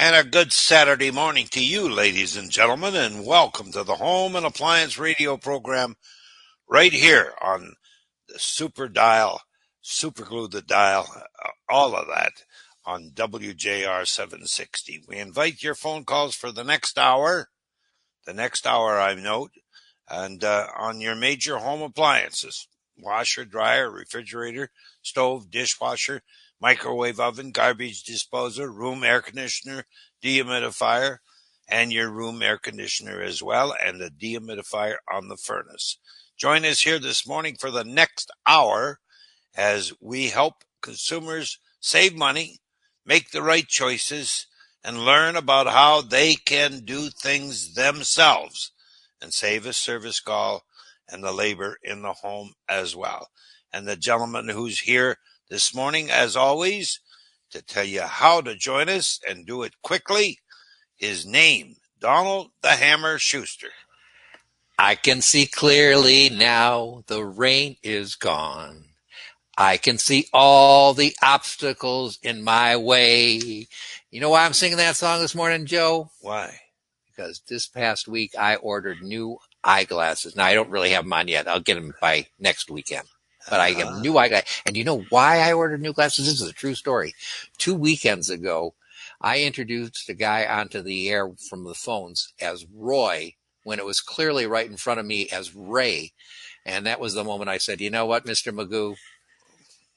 And a good Saturday morning to you, ladies and gentlemen, and welcome to the Home and Appliance Radio program right here on the Super Dial, Super Glue the Dial, uh, all of that on WJR 760. We invite your phone calls for the next hour, the next hour, I note, and uh, on your major home appliances washer, dryer, refrigerator, stove, dishwasher, microwave oven, garbage disposer, room air conditioner, dehumidifier, and your room air conditioner as well, and the dehumidifier on the furnace. Join us here this morning for the next hour as we help consumers save money, make the right choices, and learn about how they can do things themselves and save a service call and the labor in the home as well. And the gentleman who's here this morning, as always, to tell you how to join us and do it quickly. His name, Donald the Hammer Schuster. I can see clearly now the rain is gone. I can see all the obstacles in my way. You know why I'm singing that song this morning, Joe? Why? Because this past week I ordered new eyeglasses. Now I don't really have them on yet. I'll get them by next weekend but I get new eyeglasses. And you know why I ordered new glasses? This is a true story. Two weekends ago, I introduced a guy onto the air from the phones as Roy when it was clearly right in front of me as Ray. And that was the moment I said, you know what, Mr. Magoo,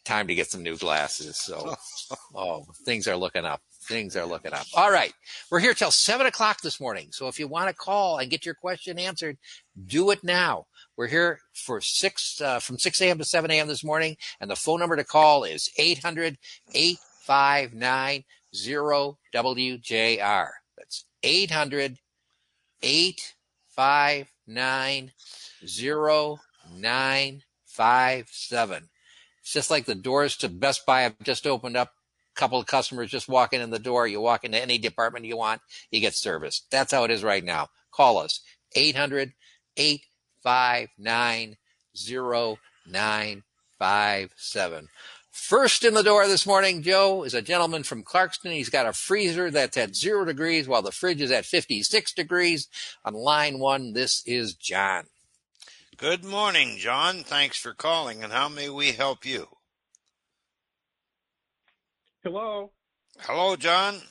time to get some new glasses. So, oh, things are looking up. Things are looking up. All right. We're here till seven o'clock this morning. So if you want to call and get your question answered, do it now. We're here for six, uh, from 6 a.m. to 7 a.m. this morning. And the phone number to call is 800 859 0WJR. That's 800 859 0957. It's just like the doors to Best Buy have just opened up. Couple of customers just walking in the door. You walk into any department you want, you get service. That's how it is right now. Call us 800 859 five nine zero nine five seven. First in the door this morning, Joe, is a gentleman from Clarkston. He's got a freezer that's at zero degrees while the fridge is at 56 degrees. On line one, this is John. Good morning, John. Thanks for calling. And how may we help you? Hello. Hello, John.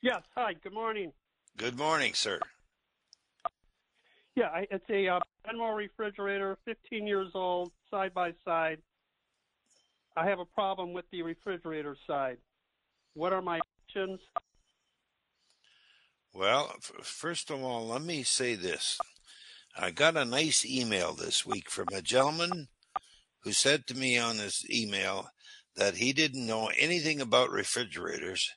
Yes. Hi. Good morning. Good morning, sir. Yeah, it's a uh, refrigerator, 15 years old, side by side. I have a problem with the refrigerator side. What are my options? Well, f- first of all, let me say this. I got a nice email this week from a gentleman who said to me on his email that he didn't know anything about refrigerators,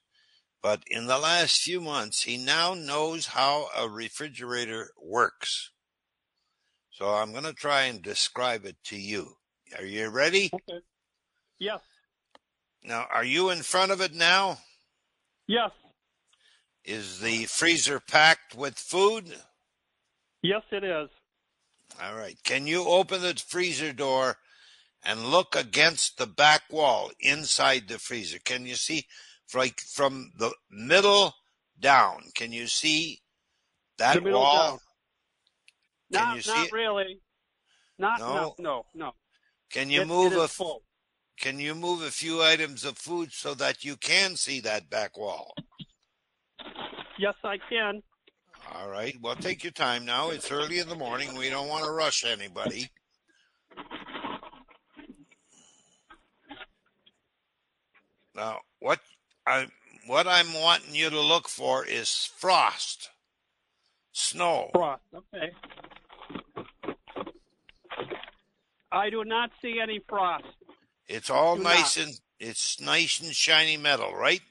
but in the last few months, he now knows how a refrigerator works. So I'm going to try and describe it to you. Are you ready? Okay. Yes. Now, are you in front of it now? Yes. Is the freezer packed with food? Yes, it is. All right. Can you open the freezer door and look against the back wall inside the freezer? Can you see like from the middle down? Can you see that wall? down. Can not, you not it? really. Not No? no no no. Can you It- move it a full. can you move a few items of food so that you can see that back wall? Yes, I can. All right. Well, take your time now. It's early in the morning. We don't want to rush anybody. Now, what I what I'm wanting you to look for is frost, snow. Frost. Okay. I do not see any frost. It's all Do nice not. and it's nice and shiny metal, right?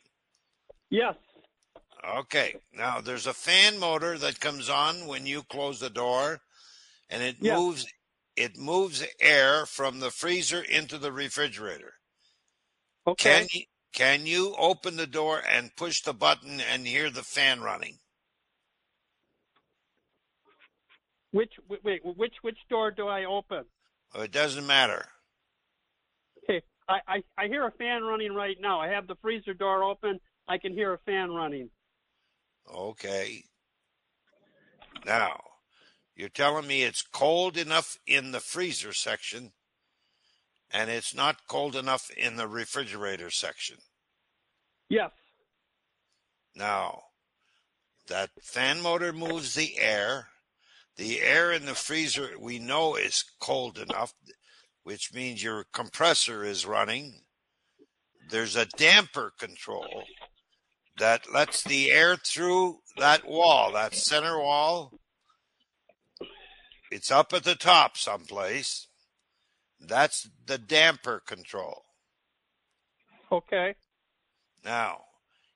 Yes. Okay. Now there's a fan motor that comes on when you close the door, and it Yeah. moves it moves air from the freezer into the refrigerator. Okay. Can you can you open the door and push the button and hear the fan running? Which wait, which which door do I open? It doesn't matter. Okay. I, I I hear a fan running right now. I have the freezer door open. I can hear a fan running. Okay. Now, you're telling me it's cold enough in the freezer section and it's not cold enough in the refrigerator section. Yes. Now, that fan motor moves the air. The air in the freezer we know is cold enough, which means your compressor is running. There's a damper control that lets the air through that wall, that center wall. It's up at the top someplace. That's the damper control. Okay. Now,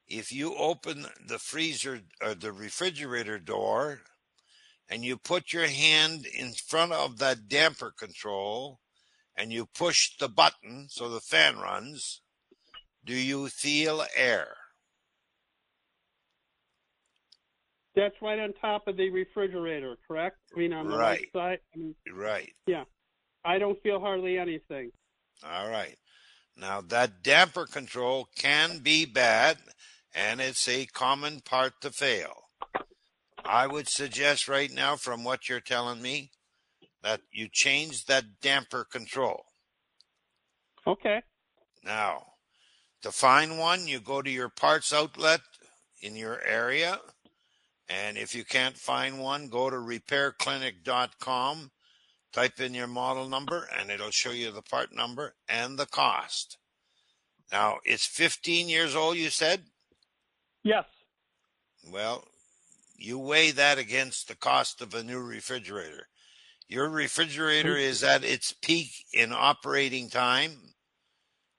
if you open the freezer or the refrigerator door and you put your hand in front of that damper control and you push the button so the fan runs, do you feel air? That's right on top of the refrigerator, correct? I mean, on the Right. right side. I mean, Right. I don't feel hardly anything. All right. Now that damper control can be bad and it's a common part to fail. I would suggest right now from what you're telling me that you change that damper control. Okay. Now, to find one, you go to your parts outlet in your area. And if you can't find one, go to repairclinic.com, type in your model number, and it'll show you the part number and the cost. Now, it's 15 years old, you said? Yes. Well, you weigh that against the cost of a new refrigerator. Your refrigerator is at its peak in operating time.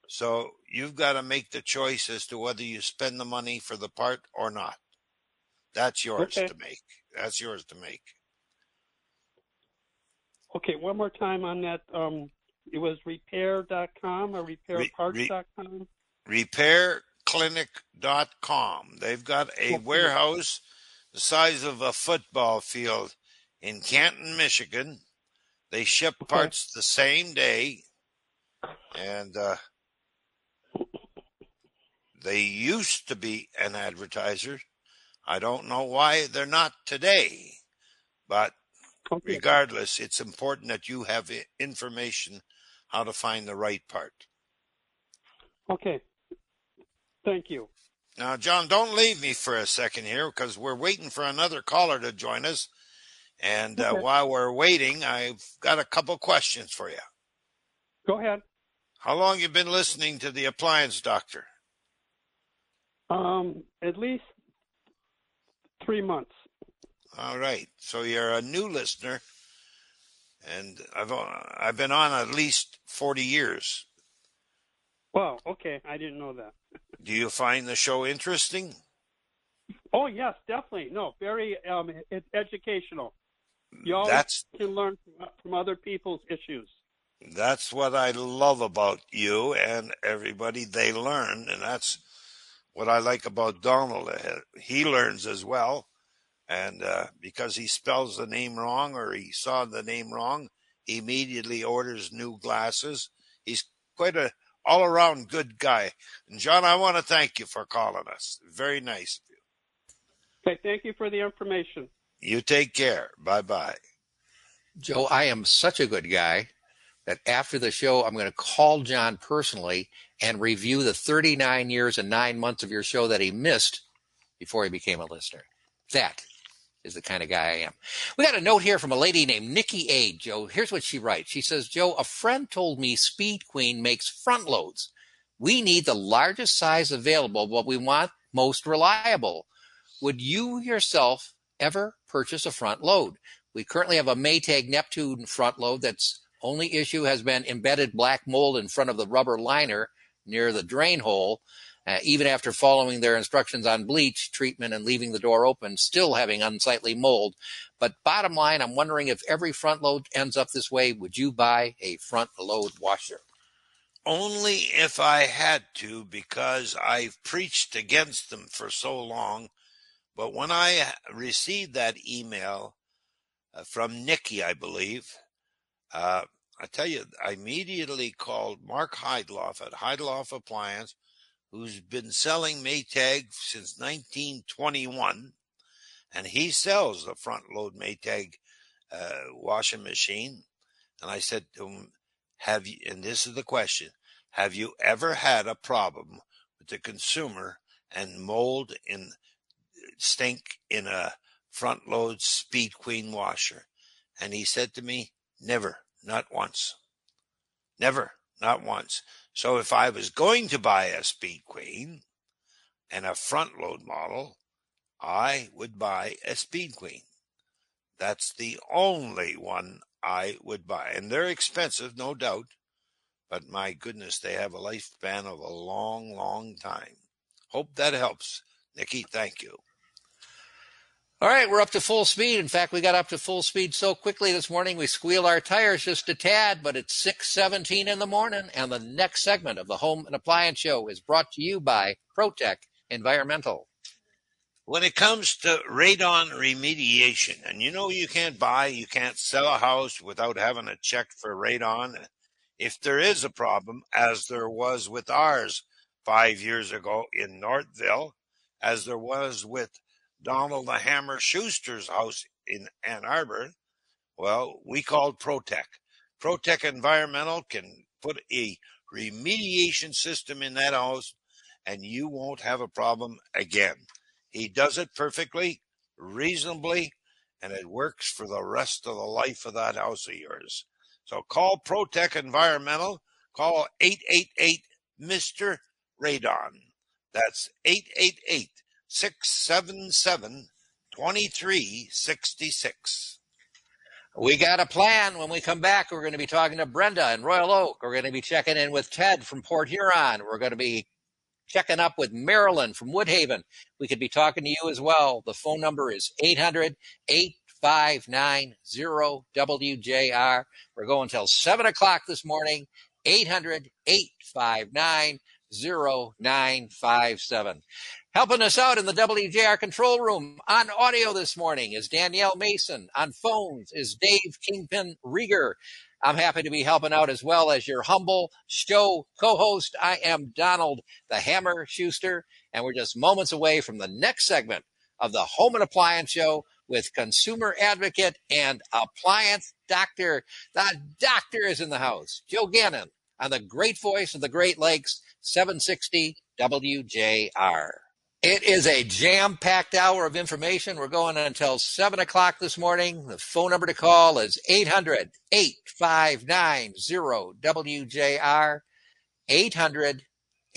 So you've got to make the choice as to whether you spend the money for the part or not. That's yours Okay. to make. That's yours to make. Okay. One more time on that. Um, it was repair.com or repairparts.com. repairclinic.com. They've got a Okay. warehouse the size of a football field in Canton, Michigan. They ship Okay. parts the same day, and uh, they used to be an advertiser. I don't know why they're not today, but Okay. regardless, it's important that you have information how to find the right part. Okay. Thank you. Now, John, don't leave me for a second here because we're waiting for another caller to join us. And uh, while we're waiting, I've got a couple questions for you. Go ahead. How long you been listening to the appliance doctor? Um, at least three months. All right, so you're a new listener, and I've I've been on at least forty years. Wow. Okay. I didn't know that. Do you find the show interesting? Oh yes, definitely. No, very um, it's educational. You always That's can learn from, from other people's issues. That's what I love about you and everybody. They learn, and that's what I like about Donald. Uh, He learns as well, and uh, because he spells the name wrong or he saw the name wrong, he immediately orders new glasses. He's quite a all-around good guy. And John, I want to thank you for calling us. Very nice of you. Okay. Thank you for the information. You take care. Bye bye. Joe, I am such a good guy that after the show, I'm going to call John personally and review the 39 years and nine months of your show that he missed before he became a listener. That is the kind of guy I am. We got a note here from a lady named Nikki A. Joe, here's what she writes. She says, Joe, a friend told me Speed Queen makes front loads. We need the largest size available, but we want most reliable. Would you yourself ever purchase a front load? We currently have a Maytag Neptune front load that's only issue has been embedded black mold in front of the rubber liner near the drain hole. Uh, even after following their instructions on bleach treatment and leaving the door open, still having unsightly mold. But bottom line, I'm wondering if every front load ends up this way, would you buy a front load washer? Only if I had to, because I've preached against them for so long. But when I received that email uh, from Nikki, I believe, uh, I tell you, I immediately called Mark Heidloff at Heidloff Appliance, who's been selling Maytag since 1921. and he sells the front load Maytag uh, washing machine. And I said to him, "Have you?" And this is the question: Have you ever had a problem with the consumer and mold in stink in a front load Speed Queen washer? And he said to me, "Never, not once, never, not once." So if I was going to buy a Speed Queen and a front load model, I would buy a Speed Queen. That's the only one I would buy. And they're expensive, no doubt. But my goodness, they have a lifespan of a long, long time. Hope that helps. Nikki, thank you. All right, we're up to full speed. In fact, we got up to full speed so quickly this morning we squeal our tires just a tad, but it's 6:17 in the morning and the next segment of the Home and Appliance Show is brought to you by ProTech Environmental. When it comes to radon remediation, and you know you can't buy, you can't sell a house without having a check for radon. If there is a problem, as there was with ours five years ago in Northville, as there was with Donald the Hammer Schuster's house in Ann Arbor, well, we called Protec. Protec Environmental can put a remediation system in that house and you won't have a problem again. He does it perfectly, reasonably, and it works for the rest of the life of that house of yours. So call Protec Environmental. Call 888 Mr. Radon. That's 888 677 2366. We got a plan. When we come back, we're going to be talking to Brenda in Royal Oak. We're going to be checking in with Ted from Port Huron. We're going to be checking up with Marilyn from Woodhaven. We could be talking to you as well. The phone number is 800 859 WJR. We're going until 7 o'clock this morning. 800 859 0957. Helping us out in the WJR control room on audio this morning is Danielle Mason. On phones is Dave Kingpin Rieger. I'm happy to be helping out as well as your humble show co-host. I am Donald the Hammer Schuster, and we're just moments away from the next segment of the Home and Appliance Show with consumer advocate and appliance doctor. The doctor is in the house. Joe Gannon on the great voice of the Great Lakes, 760 WJR. It is a jam packed hour of information. We're going until 7 o'clock this morning. The phone number to call is 800 859 WJR. 800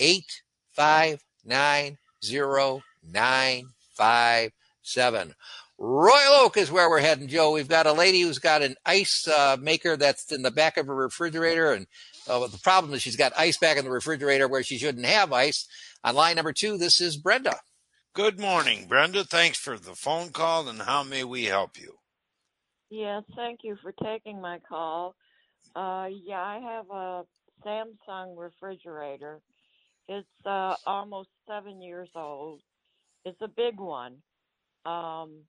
859 0957. Royal Oak is where we're heading, Joe. We've got a lady who's got an ice uh, maker that's in the back of her refrigerator. And uh, the problem is she's got ice back in the refrigerator where she shouldn't have ice. On line number two, this is Brenda. Good morning, Brenda. Thanks for the phone call, and how may we help you? Yes, thank you for taking my call. Uh, yeah, I have a Samsung refrigerator. It's uh, almost seven years old. It's a big one. Um,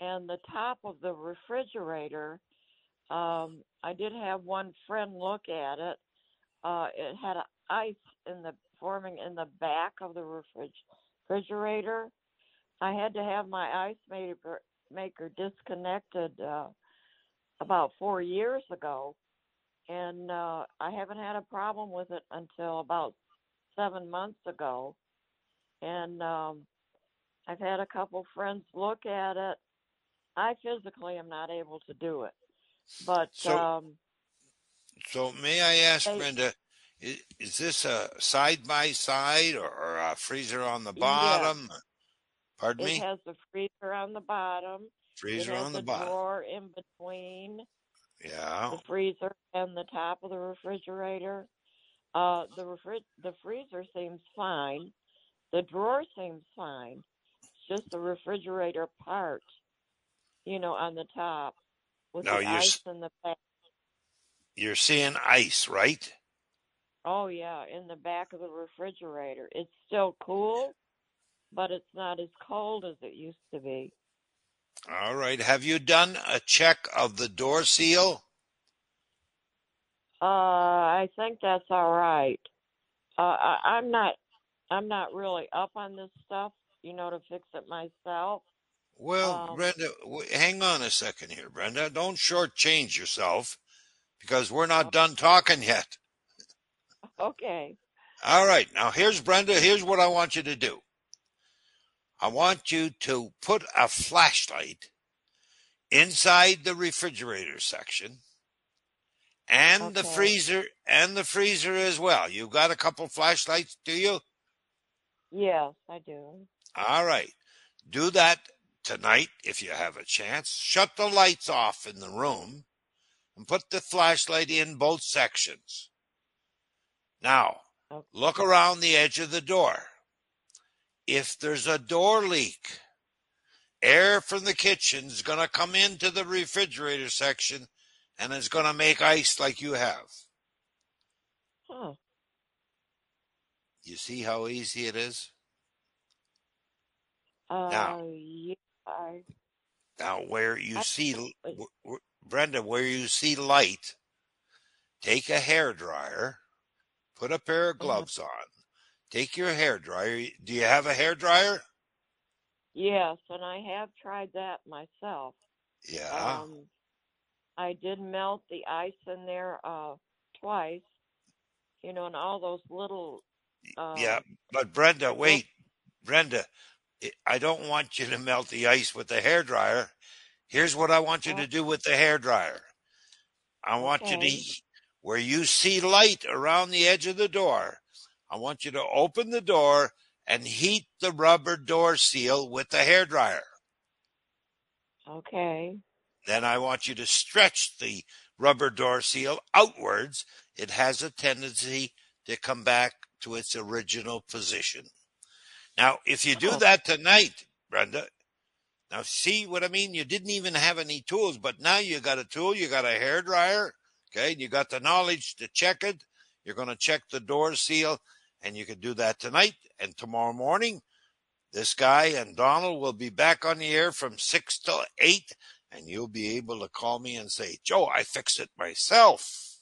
and the top of the refrigerator, um, I did have one friend look at it. Uh, it had ice in the forming in the back of the refrigerator. I had to have my ice maker maker disconnected uh, about four years ago, and uh, I haven't had a problem with it until about seven months ago. And um, I've had a couple friends look at it. I physically am not able to do it, but So- um, So, may I ask, Hey. Brenda, is, is this a side by side or, a freezer on the bottom? Pardon it me? It has the freezer on the bottom. freezer on the bottom. drawer in between Yeah. the freezer and the top of the refrigerator. Uh, the refri- the freezer seems fine. The drawer seems fine. It's just the refrigerator part, you know, on the top with the ice in the back. You're seeing ice, right? Oh yeah, in the back of the refrigerator. It's still cool, but it's not as cold as it used to be. All right. Have you done a check of the door seal? Uh, I think that's all right. Uh, I, I'm not, I'm not really up on this stuff, you know, to fix it myself. Well, Um, Brenda, w- hang on a second here, Brenda. Don't shortchange yourself because we're not done talking yet. Okay. All right. Now, here's Brenda. Here's what I want you to do. I want you to put a flashlight inside the refrigerator section and the freezer and the freezer as well. You got a couple flashlights, do you? Yes, I do. All right. Do that tonight if you have a chance. Shut the lights off in the room and put the flashlight in both sections. Now, Okay. look around the edge of the door. If there's a door leak, air from the kitchen's going to come into the refrigerator section and it's going to make ice like you have. Huh. You see how easy it is? Uh, Now. yeah, I, Now, where you I- see, wait. w- w- Brenda, where you see light, take a hair dryer, put a pair of Mhm. gloves on, take your hair dryer. Do you have a hair dryer? yes, and I have tried that myself. Yeah. Um, I did melt the ice in there uh twice, you know, and all those little. Uh, yeah. But Brenda, wait, Brenda, I- don't want you to melt the ice with the hair dryer. Here's what I want you to do with the hair dryer. I want you to, where you see light around the edge of the door, I want you to open the door and heat the rubber door seal with the hair dryer. Okay. Then I want you to stretch the rubber door seal outwards. It has a tendency to come back to its original position. Now, if you do that tonight, Brenda, now see what I mean? You didn't even have any tools, but now you got a tool, you got a hair dryer, okay, and you got the knowledge to check it. You're going to check the door seal, and you can do that tonight and tomorrow morning. This guy and Donald will be back on the air from six till eight, and you'll be able to call me and say, Joe, I fixed it myself.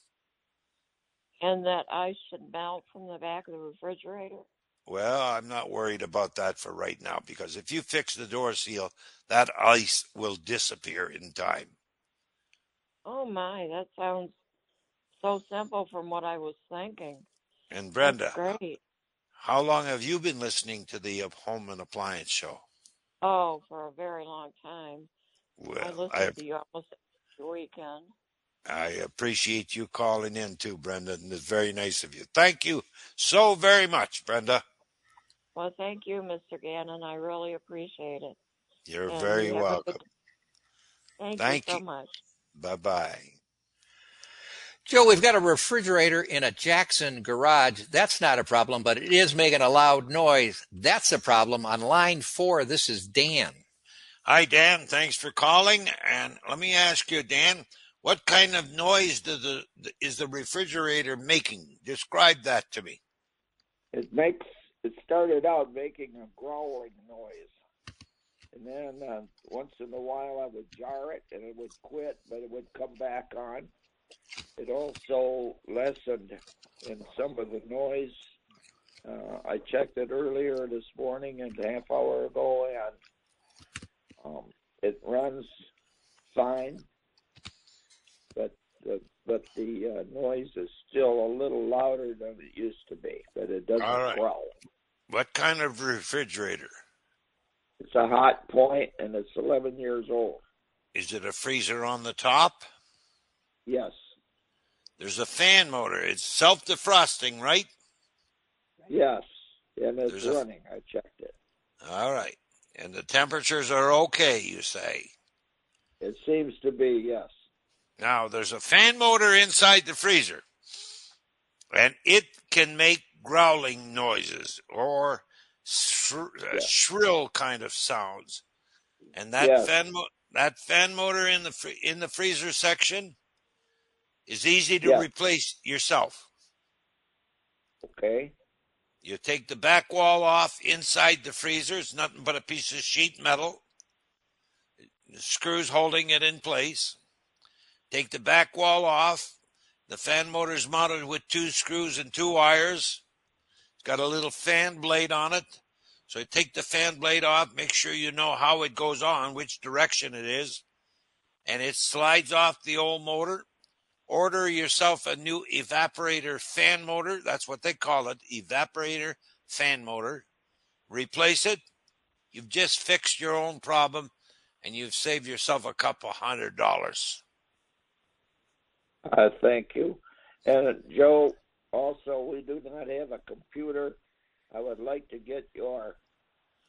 And that ice should melt from the back of the refrigerator. Well, I'm not worried about that for right now because if you fix the door seal, that ice will disappear in time. Oh my, that sounds so simple from what I was thinking. And Brenda, That's great. how long have you been listening to the uh, Home and Appliance Show? Oh, for a very long time. Well, I listen I, to you almost every weekend. I appreciate you calling in too, Brenda, and it's very nice of you. Thank you so very much, Brenda. Well, thank you, Mr. Gannon. I really appreciate it. You're And very you have a welcome. good- Thank, Thank you so much. Bye bye. Joe, we've got a refrigerator in a Jackson garage. That's not a problem, but it is making a loud noise. That's a problem. On line four, this is Dan. Hi, Dan. Thanks for calling. And let me ask you, Dan, what kind of noise does the, is the refrigerator making? Describe that to me. it makes it started out making a growling noise and then uh, once in a while i would jar it and it would quit but it would come back on it also lessened in some of the noise uh, i checked it earlier this morning and a half hour ago and um, it runs fine but the but the uh, noise is still a little louder than it used to be, but it doesn't All right. growl. What kind of refrigerator? It's a Hotpoint, and it's 11 years old. Is it a freezer on the top? Yes, There's a fan motor. It's self defrosting, right? yes, and it's There's running. I checked it. All right. And the temperatures are okay, you say. It seems to be yes. Now, there's a fan motor inside the freezer, and it can make growling noises or shri- uh, Yeah. shrill kind of sounds. And that Yes. fan mo- that fan motor in the fr- in the freezer section is easy to Yeah. replace yourself. Okay, You take the back wall off inside the freezer. It's nothing but a piece of sheet metal. The screws holding it in place. Take the back wall off. The fan motor's mounted with two screws and two wires. It's got a little fan blade on it. So you take the fan blade off, make sure you know how it goes on, which direction it is, and it slides off the old motor. Order yourself a new evaporator fan motor. That's what they call it, evaporator fan motor. Replace it. You've just fixed your own problem and you've saved yourself a couple hundred dollars. Uh, thank you. And Joe, also, we do not have a computer. I would like to get your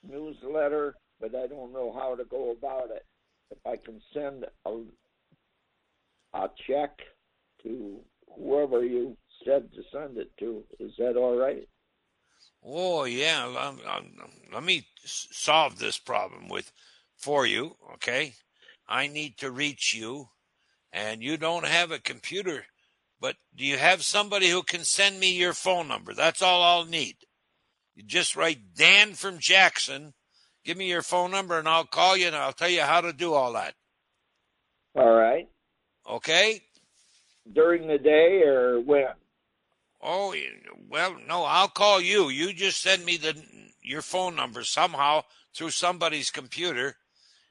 newsletter, but I don't know how to go about it. If I can send a, a check to whoever you said to send it to, is that all right? Oh yeah, um, um, let me solve this problem with for you. Okay, I need to reach you, and you don't have a computer, but do you have somebody who can send me your phone number? That's all I'll need. You just write Dan from Jackson. Give me your phone number, and I'll call you, and I'll tell you how to do all that. All right. Okay. During the day or when? Oh, well, no, I'll call you. You just send me the your phone number somehow through somebody's computer,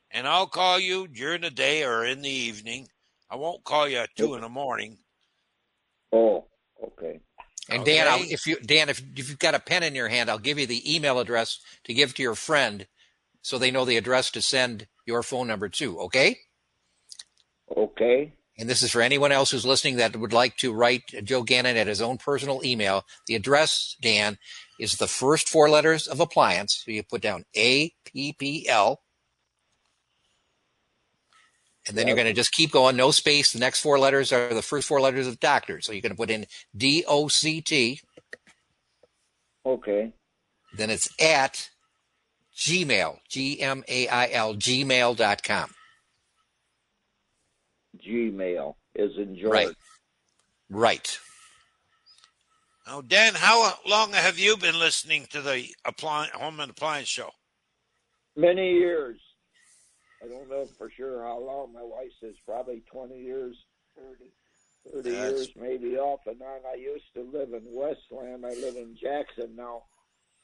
and I'll call you during the day or in the evening. I won't call you at two in the morning. Oh, okay. And Okay. Dan, I'll, if you Dan, if, if you've got a pen in your hand, I'll give you the email address to give to your friend, so they know the address to send your phone number to. Okay. Okay. And this is for anyone else who's listening that would like to write Joe Gannon at his own personal email. The address, Dan, is the first four letters of appliance. So you put down A P P L. And then you're going to just keep going, no space. The next four letters are the first four letters of doctor. So you're going to put in D O C T. Okay. Then it's at Gmail, G M A I L, gmail.com. Gmail is in George. Right. Right. Now, Dan, how long have you been listening to the appli- home and appliance show? Many years. I don't know for sure how long. My wife says probably 20 years, 30, 30 That's- years, maybe off and on. I used to live in Westland. I live in Jackson now.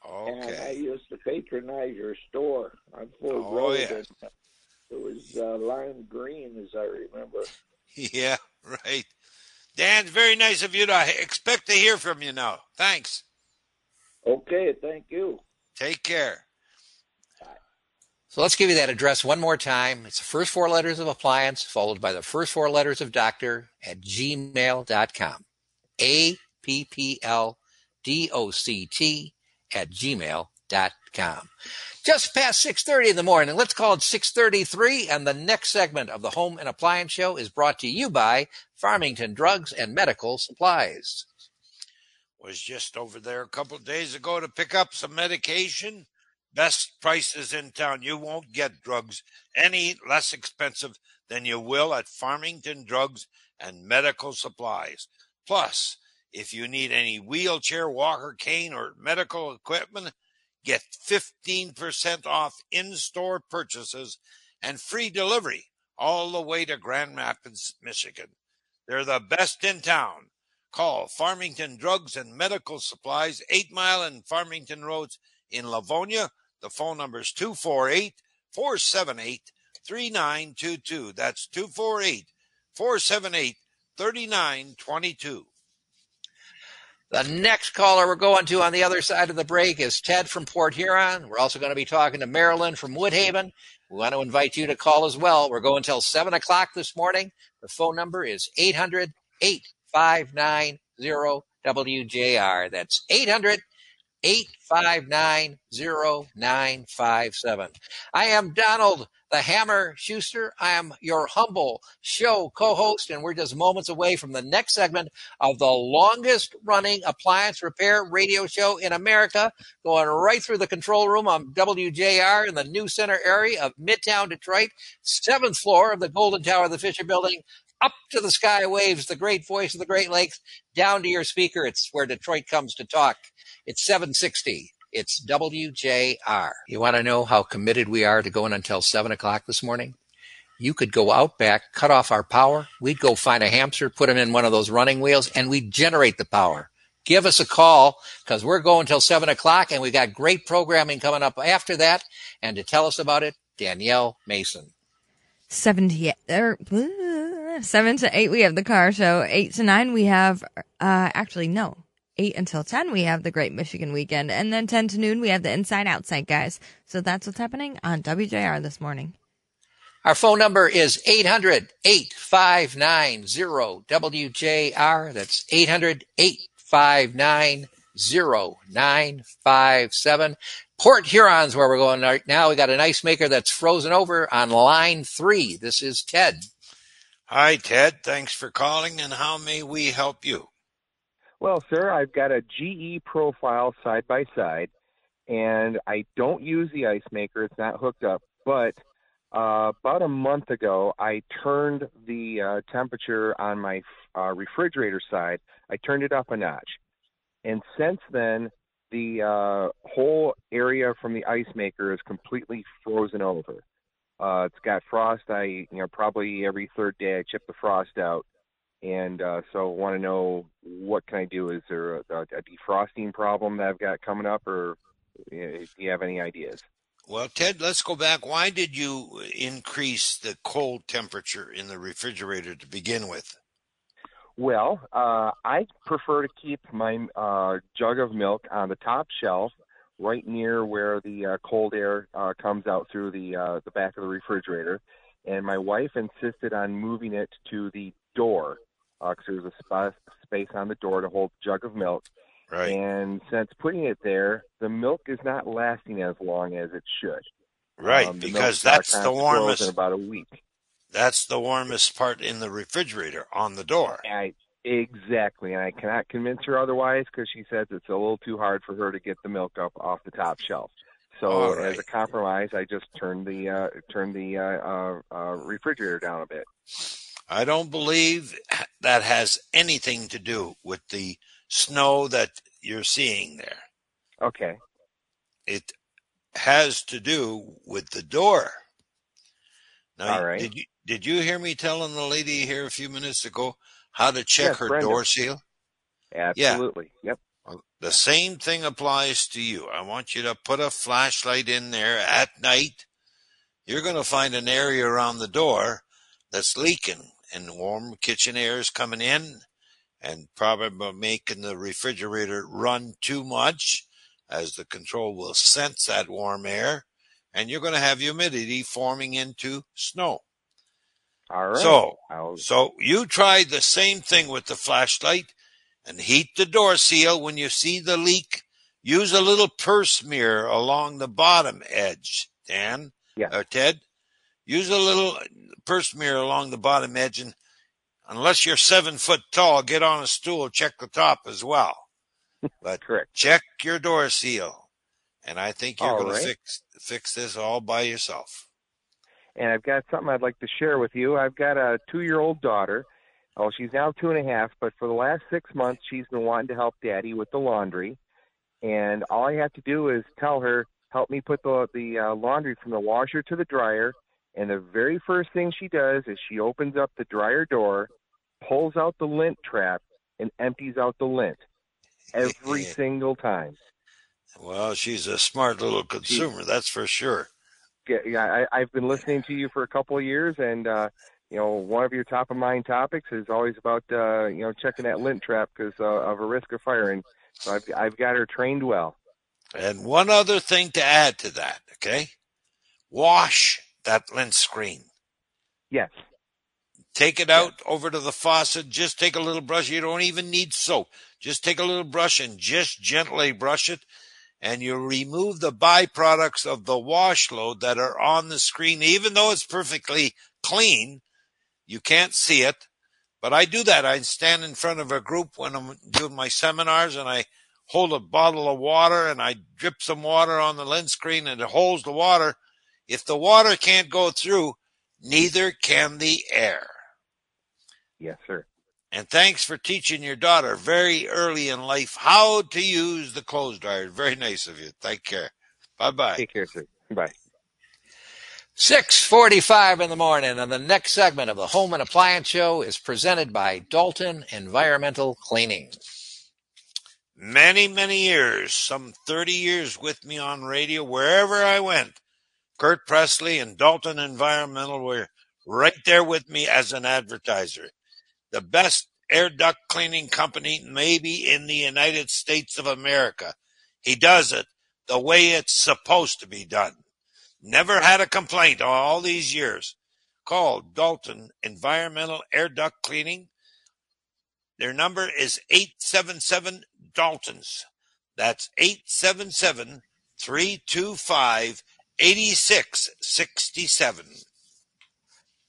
Okay. And I used to patronize your store on Ford Oh, Road. yeah. And it was uh, lime green, as I remember. Yeah, right. Dan, very nice of you to I expect to hear from you now. Thanks. Okay, thank you. Take care. So let's give you that address one more time. It's the first four letters of appliance followed by the first four letters of doctor at gmail.com. A P P L D O C T at gmail.com. Just past 6:30 in the morning. Let's call it 6:33 and the next segment of the Home and Appliance Show is brought to you by Farmington Drugs and Medical Supplies. Was just over there a couple days ago to pick up some medication. Best prices in town. You won't get drugs any less expensive than you will at Farmington Drugs and Medical Supplies. Plus, if you need any wheelchair, walker, cane, or medical equipment, get 15% off in store purchases and free delivery all the way to Grand Rapids, Michigan. They're the best in town. Call Farmington Drugs and Medical Supplies, 8 Mile and Farmington Roads in Livonia. The phone number is 248 478 3922. That's 248 478 3922. The next caller we're going to on the other side of the break is Ted from Port Huron. We're also going to be talking to Marilyn from Woodhaven. We want to invite you to call as well. We're going till 7 o'clock this morning. The phone number is 800 859 WJR. That's 800 859 0957. I am Donald the Hammer Schuster. I am your humble show co host, and we're just moments away from the next segment of the longest running appliance repair radio show in America, going right through the control room on WJR in the New Center area of Midtown Detroit, seventh floor of the Golden Tower of the Fisher Building. Up to the sky waves, the great voice of the Great Lakes, down to your speaker. It's where Detroit comes to talk. It's 760. It's WJR. You want to know how committed we are to going until 7 o'clock this morning? You could go out back, cut off our power. We'd go find a hamster, put him in one of those running wheels, and we'd generate the power. give us a call because we're going till seven o'clock and we got great programming coming up after that. And to tell us about it, Danielle Mason. Seven to, er, seven to eight, we have the car show. Eight to nine, we have, uh, actually, no. Eight until 10, we have the Great Michigan Weekend. And then 10 to noon, we have the Inside Outside guys. So that's what's happening on WJR this morning. Our phone number is 800 859 WJR. That's 800 859 0957. Port Huron's where we're going right now. We got an ice maker that's frozen over on line three. This is Ted. Hi, Ted. Thanks for calling, and how may we help you? Well, sir, I've got a GE profile side by side, and I don't use the ice maker. It's not hooked up. But uh, about a month ago, I turned the uh, temperature on my uh, refrigerator side. I turned it up a notch, and since then, the uh, whole area from the ice maker is completely frozen over. Uh, it's got frost. I, you know, probably every third day I chip the frost out and uh, so want to know what can I do? Is there a, a, defrosting problem that I've got coming up, or do you have any ideas? Well, Ted, let's go back. Why did you increase the cold temperature in the refrigerator to begin with? Well, uh, I prefer to keep my uh, jug of milk on the top shelf, right near where the uh, cold air uh, comes out through the uh, the back of the refrigerator. And my wife insisted on moving it to the door because uh, there's a sp- space on the door to hold a jug of milk. Right. And since putting it there, the milk is not lasting as long as it should. Right, um, because that's the warmest. In about a week. That's the warmest part in the refrigerator on the door. I, exactly, and I cannot convince her otherwise because she says it's a little too hard for her to get the milk up off the top shelf. So right. as a compromise, I just turned the uh, turned the uh, uh, uh refrigerator down a bit. I don't believe that has anything to do with the snow that you're seeing there. Okay. It has to do with the door. Now, All right. did you did you hear me telling the lady here a few minutes ago how to check yes, her Brenda. door seal? Absolutely. Yeah. Yep. The same thing applies to you. I want you to put a flashlight in there at night. You're going to find an area around the door that's leaking and warm kitchen air is coming in and probably making the refrigerator run too much as the control will sense that warm air and you're going to have humidity forming into snow. All right. So, I'll... so you try the same thing with the flashlight and heat the door seal when you see the leak. Use a little purse mirror along the bottom edge, Dan yeah. or Ted. Use a little purse mirror along the bottom edge, and unless you're seven foot tall, get on a stool, check the top as well. But correct. Check your door seal, and I think you're going right. to fix fix this all by yourself. And I've got something I'd like to share with you. I've got a two year old daughter. Oh, she's now two and a half, but for the last six months, she's been wanting to help daddy with the laundry. And all I have to do is tell her, help me put the the uh, laundry from the washer to the dryer and the very first thing she does is she opens up the dryer door, pulls out the lint trap, and empties out the lint every single time. Well, she's a smart little consumer, she, that's for sure. Yeah, I, I've been listening to you for a couple of years, and uh, you know, one of your top of mind topics is always about uh, you know checking that lint trap because uh, of a risk of firing. So I've I've got her trained well. And one other thing to add to that, okay? Wash that lint screen. Yes. Take it out yes. over to the faucet. Just take a little brush. You don't even need soap. Just take a little brush and just gently brush it. And you remove the byproducts of the wash load that are on the screen. Even though it's perfectly clean, you can't see it. But I do that. I stand in front of a group when I'm doing my seminars and I hold a bottle of water and I drip some water on the lint screen and it holds the water if the water can't go through, neither can the air. Yes, sir. And thanks for teaching your daughter very early in life how to use the clothes dryer. Very nice of you. Take care. Bye bye. Take care, sir. Bye. 645 in the morning and the next segment of the Home and Appliance Show is presented by Dalton Environmental Cleaning. many, many years, some 30 years with me on radio, wherever I went. Kurt Presley and Dalton Environmental were right there with me as an advertiser. The best air duct cleaning company maybe in the United States of America. He does it the way it's supposed to be done. Never had a complaint all these years. Call Dalton Environmental Air Duct Cleaning. Their number is 877 Daltons. That's 877 325 8667.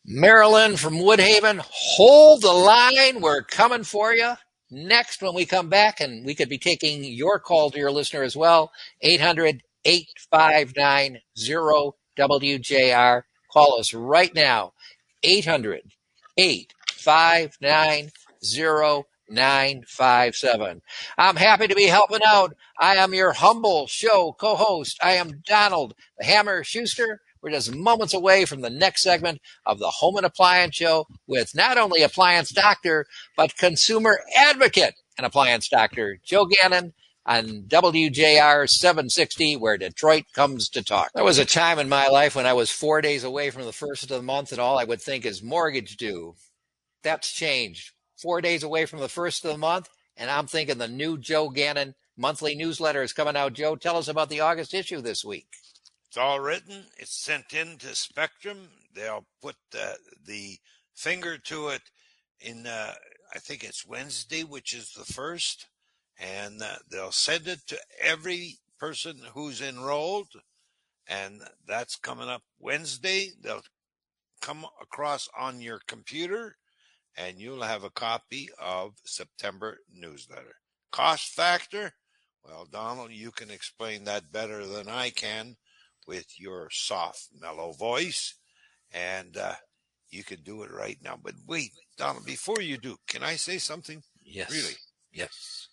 Marilyn from Woodhaven, hold the line. We're coming for you. Next, when we come back, and we could be taking your call to your listener as well, 800 859 WJR. Call us right now, 800 859 957. I'm happy to be helping out. I am your humble show co host. I am Donald the Hammer Schuster. We're just moments away from the next segment of the Home and Appliance Show with not only appliance doctor, but consumer advocate and appliance doctor Joe Gannon on WJR 760, where Detroit comes to talk. There was a time in my life when I was four days away from the first of the month, and all I would think is mortgage due. That's changed. Four days away from the first of the month, and I'm thinking the new Joe Gannon monthly newsletter is coming out. Joe, tell us about the August issue this week. It's all written. It's sent in to Spectrum. They'll put the, the finger to it in, uh, I think it's Wednesday, which is the first, and uh, they'll send it to every person who's enrolled, and that's coming up Wednesday. They'll come across on your computer, and you'll have a copy of September newsletter. Cost factor? Well, Donald, you can explain that better than I can with your soft, mellow voice, and uh, you can do it right now. But wait, Donald, before you do, can I say something? Yes. Really? Yes.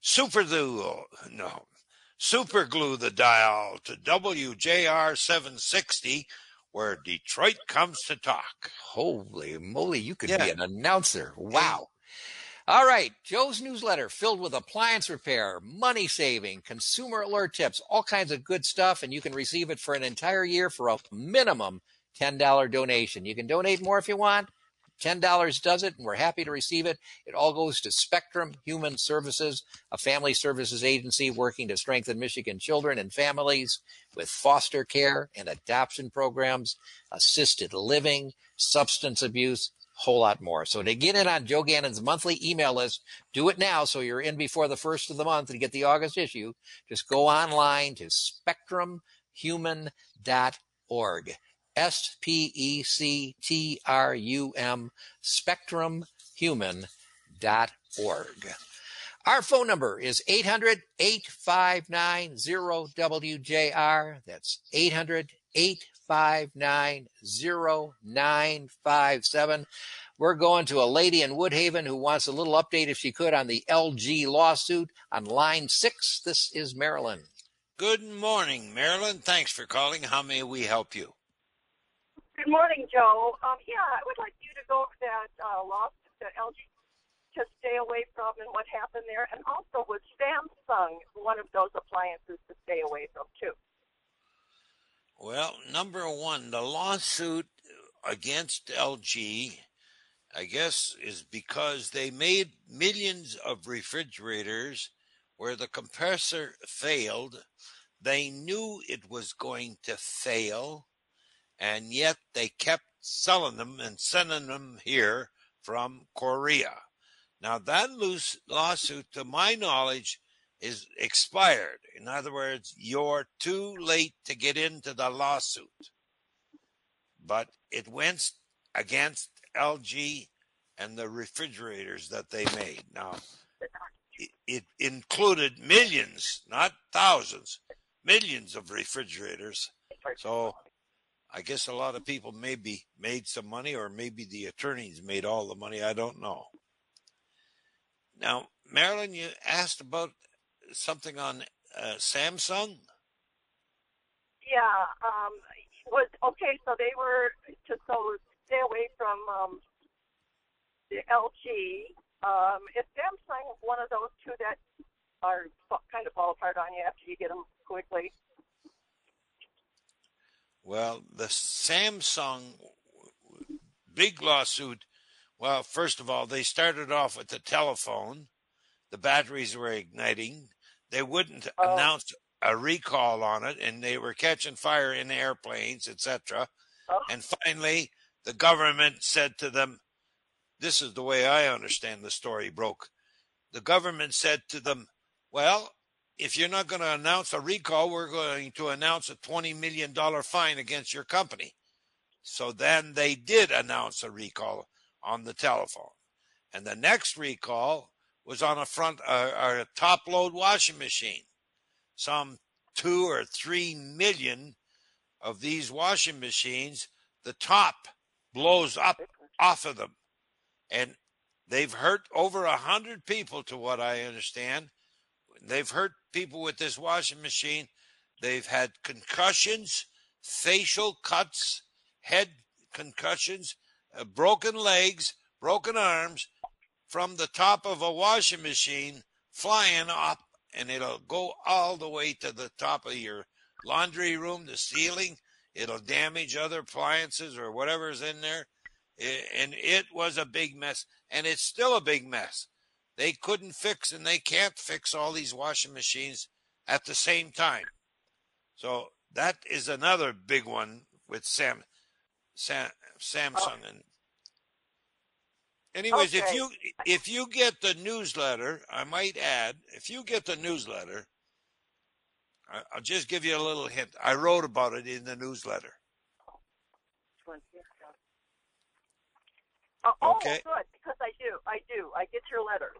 Super glue, no, super glue the dial to WJR 760, where Detroit comes to talk. Holy moly, you could Yeah. be an announcer. Wow. All right, Joe's newsletter filled with appliance repair, money saving, consumer alert tips, all kinds of good stuff, and you can receive it for an entire year for a minimum $10 donation. You can donate more if you want. $10 does it, and we're happy to receive it. It all goes to Spectrum Human Services, a family services agency working to strengthen Michigan children and families with foster care and adoption programs, assisted living, substance abuse, whole lot more. So to get in on Joe Gannon's monthly email list, do it now so you're in before the first of the month and get the August issue. Just go online to spectrumhuman.org. S P E C T R U M, spectrumhuman.org. Our phone number is 800 859 0WJR. That's 800 859 0957. We're going to a lady in Woodhaven who wants a little update, if she could, on the LG lawsuit on line six. This is Marilyn. Good morning, Marilyn. Thanks for calling. How may we help you? Good morning, Joe. Um, yeah, I would like you to go over that uh, lawsuit that LG to stay away from and what happened there, and also with Samsung, one of those appliances to stay away from too. Well, number one, the lawsuit against LG, I guess, is because they made millions of refrigerators where the compressor failed. They knew it was going to fail, and yet they kept selling them and sending them here from Korea. Now, that lawsuit, to my knowledge, is expired. In other words, you're too late to get into the lawsuit. But it went against LG and the refrigerators that they made. Now, it, it included millions, not thousands, millions of refrigerators. So I guess a lot of people maybe made some money, or maybe the attorneys made all the money. I don't know. Now, Marilyn, you asked about something on uh, Samsung. Yeah, um, was okay. So they were to so stay away from um, the LG. Um, is Samsung one of those two that are kind of fall apart on you after you get them quickly. Well, the Samsung big lawsuit. Well, first of all, they started off with the telephone. The batteries were igniting. They wouldn't Oh. announce a recall on it, and they were catching fire in airplanes, etc. Oh. And finally, the government said to them, "This is the way I understand the story broke." The government said to them, "Well, if you're not going to announce a recall, we're going to announce a $20 million fine against your company. So then they did announce a recall on the telephone. And the next recall was on a front, uh, a top load washing machine. Some two or three million of these washing machines, the top blows up off of them. And they've hurt over a hundred people to what I understand. They've hurt people with this washing machine. They've had concussions, facial cuts, head concussions, uh, broken legs, broken arms from the top of a washing machine flying up, and it'll go all the way to the top of your laundry room, the ceiling. It'll damage other appliances or whatever's in there. I- And it was a big mess, and it's still a big mess. They couldn't fix and they can't fix all these washing machines at the same time. So that is another big one with Sam, Sam Samsung and anyways if you if you get the newsletter i might add if you get the newsletter I- i'll just give you a little hint. I wrote about it in the newsletter Oh, oh, Okay. good, because I do. I do. I get your letter.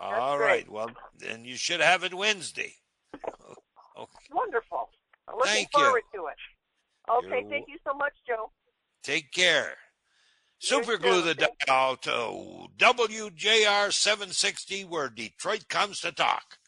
All great. right well then you should have it wednesday okay Wonderful. I'm looking Thank you. forward to it. Okay, You're thank you so much, Joe. take care super glue the dial to wjr 760 where detroit comes to talk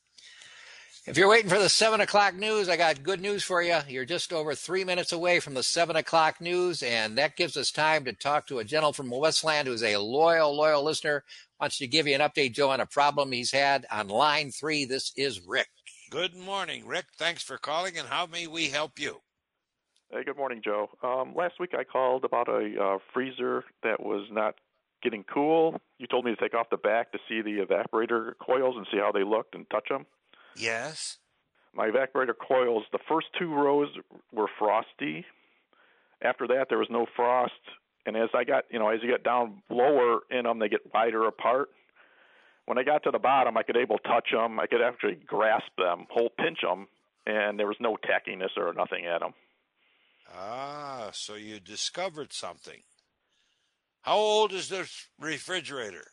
If you're waiting for the seven o'clock news, I got good news for you. You're just over three minutes away from the seven o'clock news, and that gives us time to talk to a gentleman from Westland who's a loyal, loyal listener. Wants to give you an update, Joe, on a problem he's had on line three. This is Rick. good morning rick thanks for calling and how may we help you Hey, good morning, Joe. Um, last week I called about a uh, freezer that was not getting cool. You told me to take off the back to see the evaporator coils and see how they looked and touch them. Yes My evaporator coils, the first two rows were frosty. After that, there was no frost. And as I got, you know, as you get down lower in them, they get wider apart. When I got to the bottom, I could able to touch them. I could actually grasp them, whole pinch them, and there was no tackiness or nothing at them. Ah, so you discovered something. How old is this refrigerator?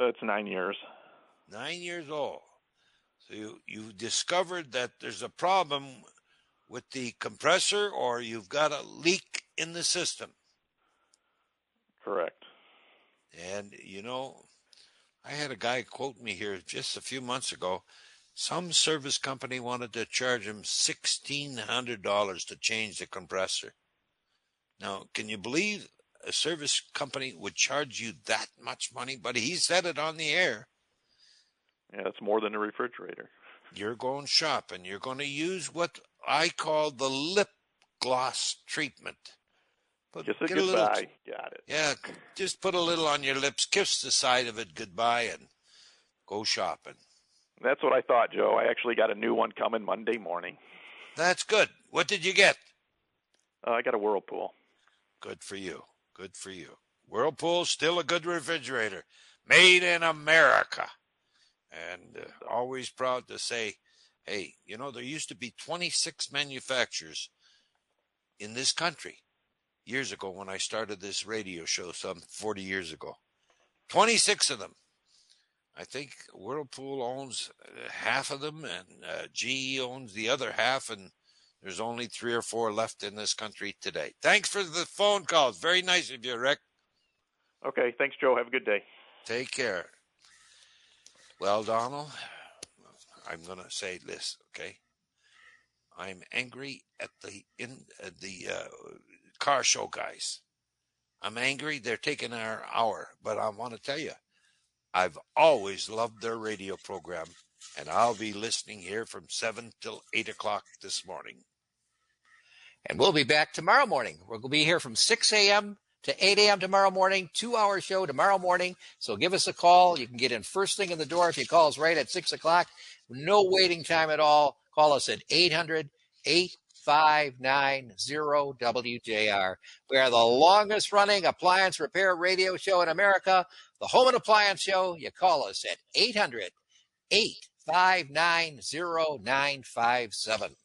It's nine years. Nine years old. So you, you discovered that there's a problem with the compressor or you've got a leak in the system. Correct. And, you know, I had a guy quote me here just a few months ago. Some service company wanted to charge him $1,600 to change the compressor. Now, can you believe a service company would charge you that much money? But he said it on the air. Yeah, it's more than a refrigerator. You're going shopping. You're going to use what I call the lip gloss treatment. Put, Kiss it a little- goodbye. Got it. yeah, just put a little on your lips, kiss the side of it goodbye, and go shopping. That's what I thought, Joe. I actually got a new one coming Monday morning. That's good. What did you get? Uh, I got a Whirlpool. Good for you. Good for you. Whirlpool, still a good refrigerator. Made in America. And uh, always proud to say, hey, you know, there used to be 26 manufacturers in this country years ago when I started this radio show some 40 years ago. 26 of them. I think Whirlpool owns uh, half of them and uh, GE owns the other half and there's only three or four left in this country today. Thanks for the phone calls. Very nice of you, Rick. Okay, thanks, Joe. Have a good day. Take care. Well, Donald, I'm going to say this, okay? I'm angry at the in the uh, car show guys. I'm angry they're taking our hour, but I want to tell you, I've always loved their radio program and I'll be listening here from 7 till 8 o'clock this morning. And we'll be back tomorrow morning. We'll be here from 6 a.m. to 8 a.m. tomorrow morning, two hour show tomorrow morning. So give us a call. You can get in first thing in the door if you call us right at 6 o'clock. No waiting time at all. Call us at 800 8590 WJR. We are the longest running appliance repair radio show in America, the Home and Appliance Show. You call us at 800 859 0957.